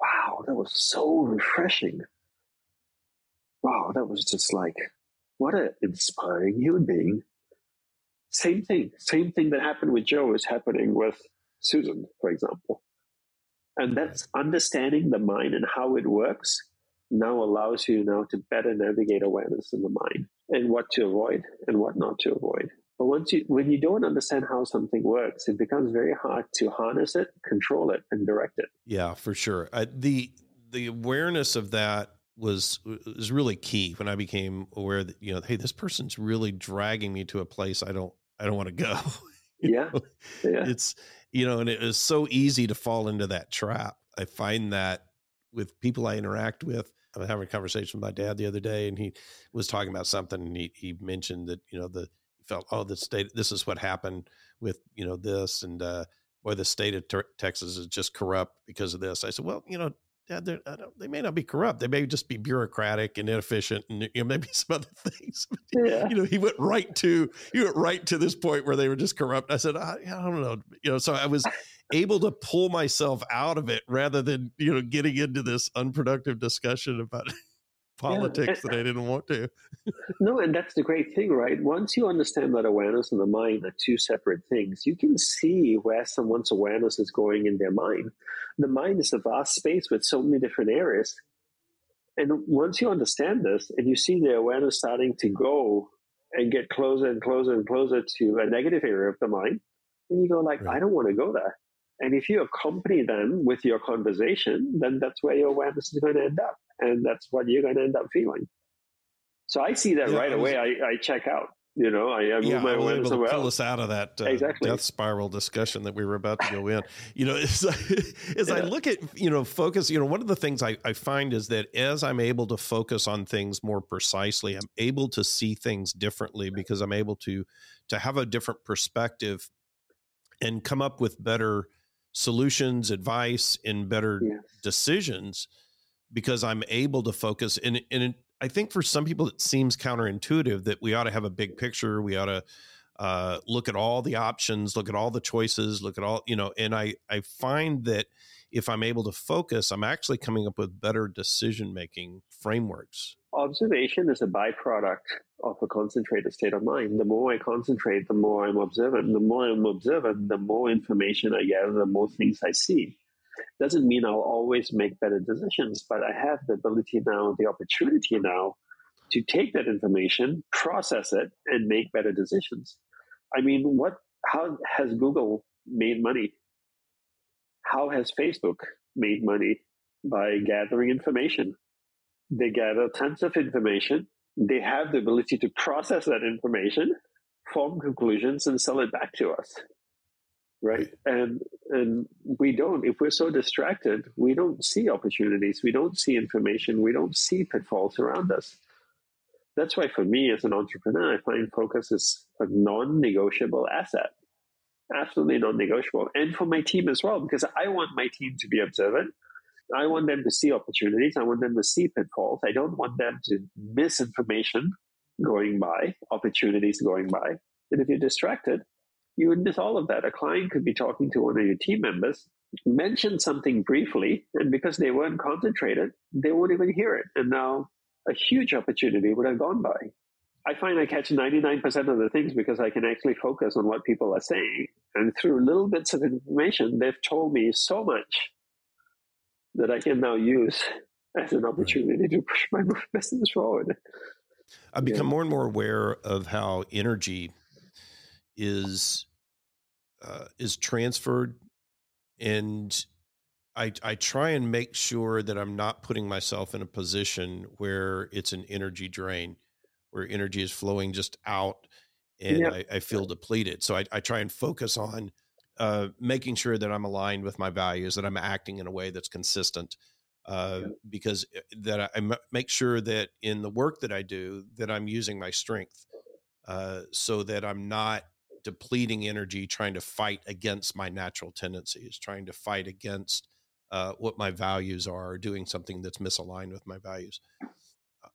wow, that was so refreshing. Wow, that was just like, what an inspiring human being. Same thing. Same thing that happened with Joe is happening with Susan, for example. And that's understanding the mind and how it works now allows you now to better navigate awareness in the mind and what to avoid and what not to avoid. But once you, when you don't understand how something works, it becomes very hard to harness it, control it, and direct it. Yeah, for sure. Uh, the the awareness of that was was really key when I became aware that you know, hey, this person's really dragging me to a place I don't I don't want to go. <laughs> yeah. yeah, it's you know, and it is so easy to fall into that trap. I find that with people I interact with. I was having a conversation with my dad the other day, and he was talking about something, and he he mentioned that you know the he felt oh the state this is what happened with you know this and uh, boy the state of ter- Texas is just corrupt because of this. I said well you know yeah, they may not be corrupt. They may just be bureaucratic and inefficient, and you know <laughs> maybe some other things. Yeah. You know, he went right to he went right to this point where they were just corrupt. I said, I, I don't know, you know. So I was able to pull myself out of it rather than you know getting into this unproductive discussion about <laughs> Eh, politics yeah. that I didn't want to. <laughs> no, and that's the great thing, right? Once you understand that awareness and the mind are two separate things, you can see where someone's awareness is going in their mind. The mind is a vast space with so many different areas. And once you understand this and you see the awareness starting to go and get closer and closer and closer to a negative area of the mind, then you go like, right. I don't want to go there. And if you accompany them with your conversation, then that's where your awareness is going to end up and that's what you're going to end up feeling. So I see that yeah, right I was, away. I, I check out. You know, I, I move yeah, my awareness to pull us out of that uh, exactly. death spiral discussion that we were about to go in. You know, <laughs> as, as yeah. I look at you know focus, you know, one of the things I, I find is that as I'm able to focus on things more precisely, I'm able to see things differently because I'm able to to have a different perspective and come up with better solutions, advice, and better yes. decisions because I'm able to focus. And, and I think for some people, it seems counterintuitive that we ought to have a big picture. We ought to uh, look at all the options, look at all the choices, look at all, you know, and I, I find that if I'm able to focus, I'm actually coming up with better decision making frameworks. Observation is a byproduct of a concentrated state of mind. The more I concentrate, the more I'm observant. The more I'm observant, the more information I gather, the more things I see. Doesn't mean I'll always make better decisions, but I have the ability now, the opportunity now to take that information, process it, and make better decisions. I mean, what, how has Google made money? How has Facebook made money? By gathering information. They gather tons of information. They have the ability to process that information, form conclusions, and sell it back to us right. And and we don't if we're so distracted we don't see opportunities we don't see information we don't see pitfalls around us. That's why for me as an entrepreneur i find focus is a non-negotiable asset. Absolutely non-negotiable. And for my team as well because i want my team to be observant. I want them to see opportunities. I want them to see pitfalls. I don't want them to miss information going by opportunities going by. And if you're distracted you would miss all of that. A client could be talking to one of your team members, mention something briefly, and because they weren't concentrated, they won't even hear it. And now a huge opportunity would have gone by. I find I catch 99% of the things because I can actually focus on what people are saying. And through little bits of information, they've told me so much that I can now use as an opportunity to push my <laughs> business forward. I've become yeah. more and more aware of how energy is uh, is transferred and I, I try and make sure that I'm not putting myself in a position where it's an energy drain, where energy is flowing just out and yep. I, I, feel depleted. So I, I try and focus on uh, making sure that I'm aligned with my values, that I'm acting in a way that's consistent. Uh, yep. Because uh, that I, I m- make sure that in the work that I do, that I'm using my strength, uh, so that I'm not depleting energy trying to fight against my natural tendencies, trying to fight against uh, what my values are, doing something that's misaligned with my values.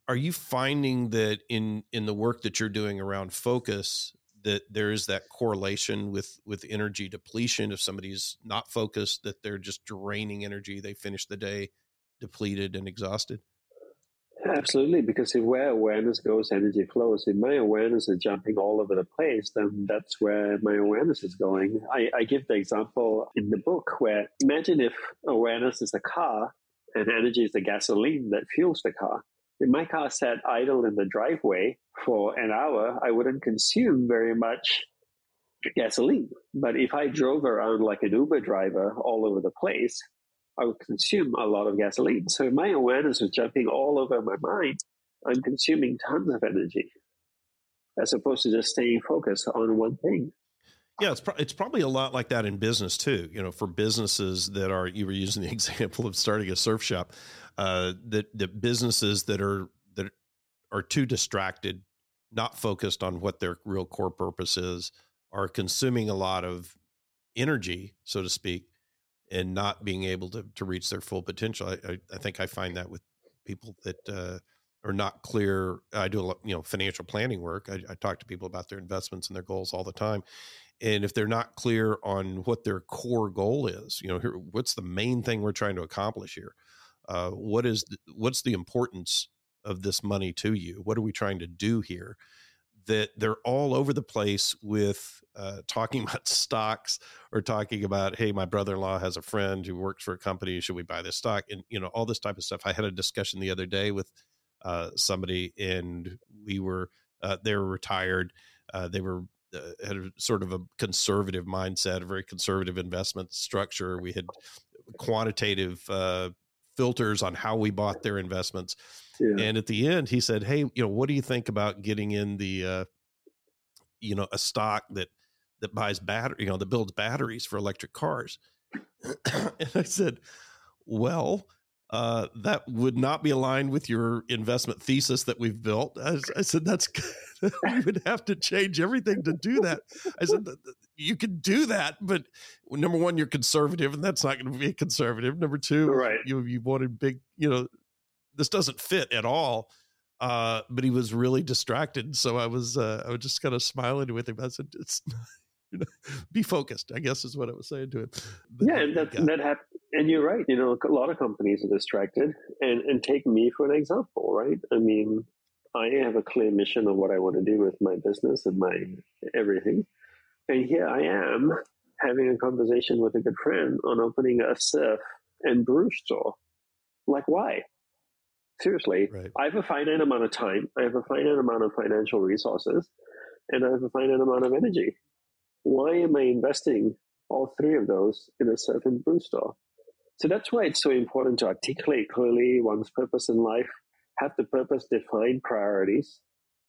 Are you finding that in in the work that you're doing around focus that there is that correlation with with energy depletion if somebody's not focused that they're just draining energy they finish the day depleted and exhausted Absolutely, because if where awareness goes, energy flows. If my awareness is jumping all over the place, then that's where my awareness is going. I, I give the example in the book where imagine if awareness is a car and energy is the gasoline that fuels the car. If my car sat idle in the driveway for an hour, I wouldn't consume very much gasoline. But if I drove around like an Uber driver all over the place, I would consume a lot of gasoline. So my awareness was jumping all over my mind. I'm consuming tons of energy as opposed to just staying focused on one thing. Yeah, it's pro- it's probably a lot like that in business too. You know, for businesses that are you were using the <laughs> example of starting a surf shop, uh, that that businesses that are that are too distracted, not focused on what their real core purpose is, are consuming a lot of energy, so to speak, and not being able to to reach their full potential. I, I, I think I find that with people that uh, are not clear. I do a lot, you know financial planning work. I, I talk to people about their investments and their goals all the time, and if they're not clear on what their core goal is, you know, here, what's the main thing we're trying to accomplish here? Uh, what is the, what's the importance of this money to you? What are we trying to do here? That they're all over the place with uh, talking <laughs> about stocks or talking about, hey, my brother-in-law has a friend who works for a company. Should we buy this stock? And you know, all this type of stuff. I had a discussion the other day with uh, somebody, and we were uh, they were retired. Uh, they were uh, had a sort of a conservative mindset, a very conservative investment structure. We had quantitative uh, filters on how we bought their investments yeah. And at the end, he said, "Hey, you know, what do you think about getting in the, uh, you know, a stock that that buys battery, you know, that builds batteries for electric cars?" <coughs> and I said, "Well." Uh, that would not be aligned with your investment thesis that we've built. I, I said, that's <laughs> we would have to change everything to do that. I said, you could do that, but number one, you're conservative, and that's not going to be a conservative. Number two, right. you you wanted big, you know, this doesn't fit at all. Uh, but he was really distracted. So I was, uh, I was just kind of smiling with him. I said, it's, <laughs> you know, be focused, I guess is what I was saying to him. But yeah. And that, that happened. And you're right. You know, a lot of companies are distracted and, and take me for an example, right? I mean, I have a clear mission of what I want to do with my business and my everything. And here I am having a conversation with a good friend on opening a surf and brew store. Like, why? Seriously, right. I have a finite amount of time, I have a finite amount of financial resources, and I have a finite amount of energy. Why am I investing all three of those in a certain brew store? So that's why it's so important to articulate clearly one's purpose in life, have the purpose define priorities,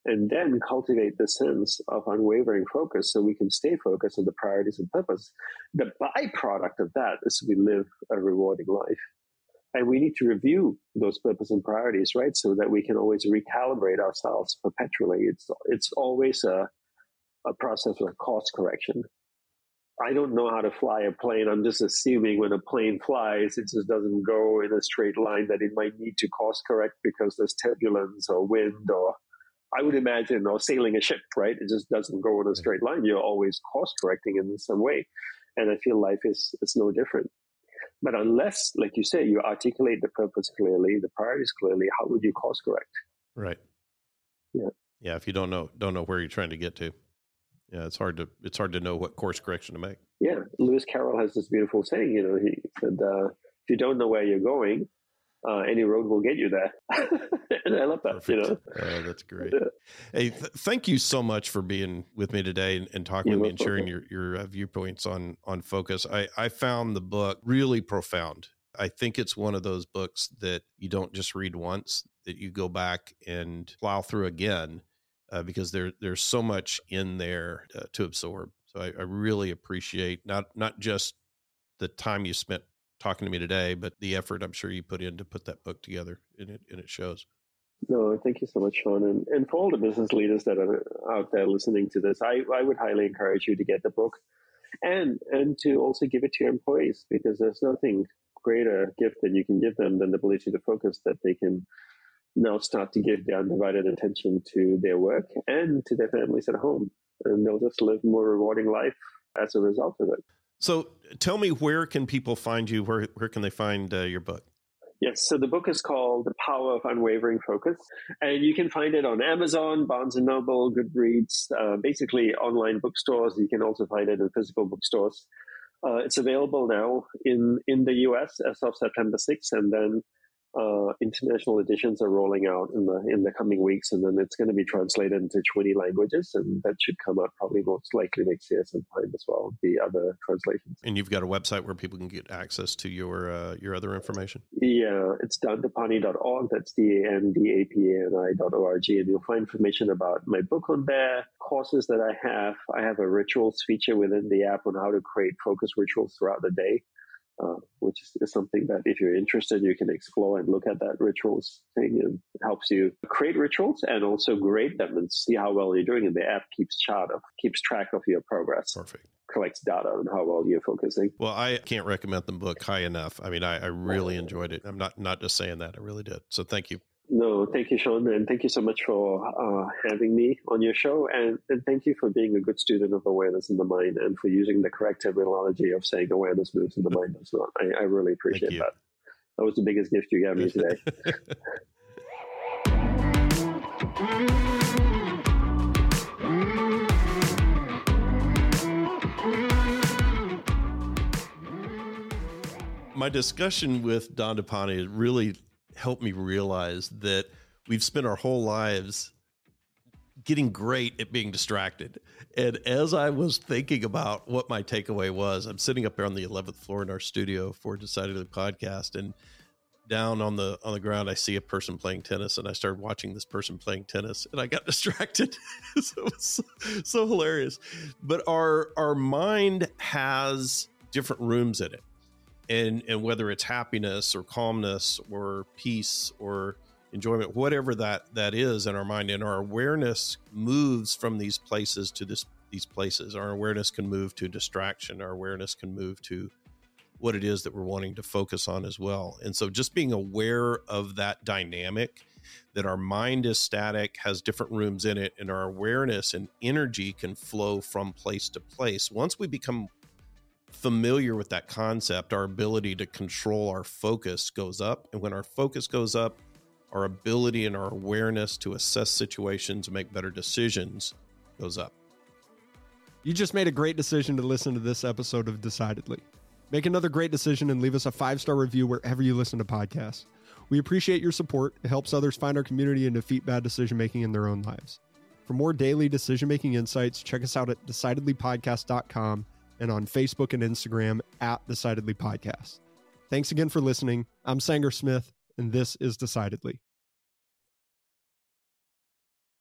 and then cultivate the sense of unwavering focus so we can stay focused on the priorities and purpose. The byproduct of that is we live a rewarding life. And we need to review those purpose and priorities, right? So that we can always recalibrate ourselves perpetually. It's, it's always a, a process of course correction. I don't know how to fly a plane. I'm just assuming when a plane flies, it just doesn't go in a straight line that it might need to course correct because there's turbulence or wind or I would imagine or sailing a ship, right? It just doesn't go in a straight line. You're always course correcting in some way. And I feel life is, is no different. But unless, like you say, you articulate the purpose clearly, the priorities clearly, how would you course correct? Right. Yeah. Yeah. If you don't know don't know where you're trying to get to, yeah, it's hard to it's hard to know what course correction to make. Yeah. Lewis Carroll has this beautiful saying. You know, he said, uh, "If you don't know where you're going, uh, any road will get you there. <laughs> and I love that. Perfect. You know, oh, that's <laughs> great. hey, th- thank you so much for being with me today and, and talking You're with me and sharing your your uh, viewpoints on on focus. I I found the book really profound. I think it's one of those books that you don't just read once; that you go back and plow through again, uh, because there there's so much in there uh, to absorb. So I, I really appreciate not not just the time you spent talking to me today, but the effort I'm sure you put in to put that book together, and it and it shows. No, thank you so much, Sean, and and for all the business leaders that are out there listening to this, I I would highly encourage you to get the book, and and to also give it to your employees because there's nothing greater gift that you can give them than the ability to focus that they can now start to give their undivided attention to their work and to their families at home, and they'll just live more rewarding life as a result of it. So tell me, where can people find you? Where where can they find uh, your book? Yes, so the book is called The Power of Unwavering Focus, and you can find it on Amazon, Barnes and Noble, Goodreads, uh, basically online bookstores. You can also find it in physical bookstores. Uh, it's available now in in the US as of September 6th, and then uh, international editions are rolling out in the in the coming weeks, and then it's going to be translated into 20 languages, and that should come out probably most likely next year sometime as well. The other translations. And you've got a website where people can get access to your uh, your other information. Yeah, it's dandapani.org. That's d a n d a p a n i dot o r g, and you'll find information about my book on there, courses that I have. I have a rituals feature within the app on how to create focus rituals throughout the day. Uh, which is, is, something that if you're interested, you can explore and look at that rituals thing and it helps you create rituals and also grade them and see how well you're doing. And the app keeps chart of, keeps track of your progress. Perfect. Collects data on how well you're focusing. Well, I can't recommend the book high enough. I mean, I, I really enjoyed it. I'm not, not just saying that. I really did. So thank you. No, thank you, Sean, and thank you so much for uh, having me on your show, and, and thank you for being a good student of awareness in the mind and for using the correct terminology of saying awareness moves in the mind does not. I, I really appreciate that. That was the biggest gift you gave me today. <laughs> My discussion with Dandapani really helped me realize that we've spent our whole lives getting great at being distracted. And as I was thinking about what my takeaway was, I'm sitting up here on the 11th floor in our studio for Decidedly podcast and down on the on the ground I see a person playing tennis and I started watching this person playing tennis and I got <laughs> distracted. <laughs> so it was so, so hilarious. But our our mind has different rooms in it and and whether it's happiness or calmness or peace or enjoyment whatever that that is in our mind. And our awareness moves from these places to this these places. Our awareness can move to distraction. Our awareness can move to what it is that we're wanting to focus on as well. And so just being aware of that dynamic that our mind is static has different rooms in it and our awareness and energy can flow from place to place. Once we become familiar with that concept, our ability to control our focus goes up. And when our focus goes up, our ability and our awareness to assess situations and make better decisions goes up. You just made a great decision to listen to this episode of Decidedly. Make another great decision and leave us a five star review wherever you listen to podcasts. We appreciate your support. It helps others find our community and defeat bad decision making in their own lives. For more daily decision making insights, check us out at decidedlypodcast.com and on Facebook and Instagram at Decidedly Podcast. Thanks again for listening. I'm Sanger Smith, and this is Decidedly.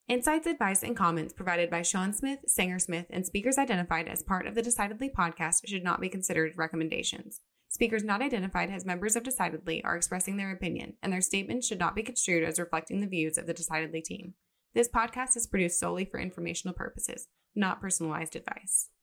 Insights, advice, and comments provided by Sean Smith, Sanger Smith, and speakers identified as part of the Decidedly podcast should not be considered recommendations. Speakers not identified as members of Decidedly are expressing their opinion, and their statements should not be construed as reflecting the views of the Decidedly team. This podcast is produced solely for informational purposes, not personalized advice.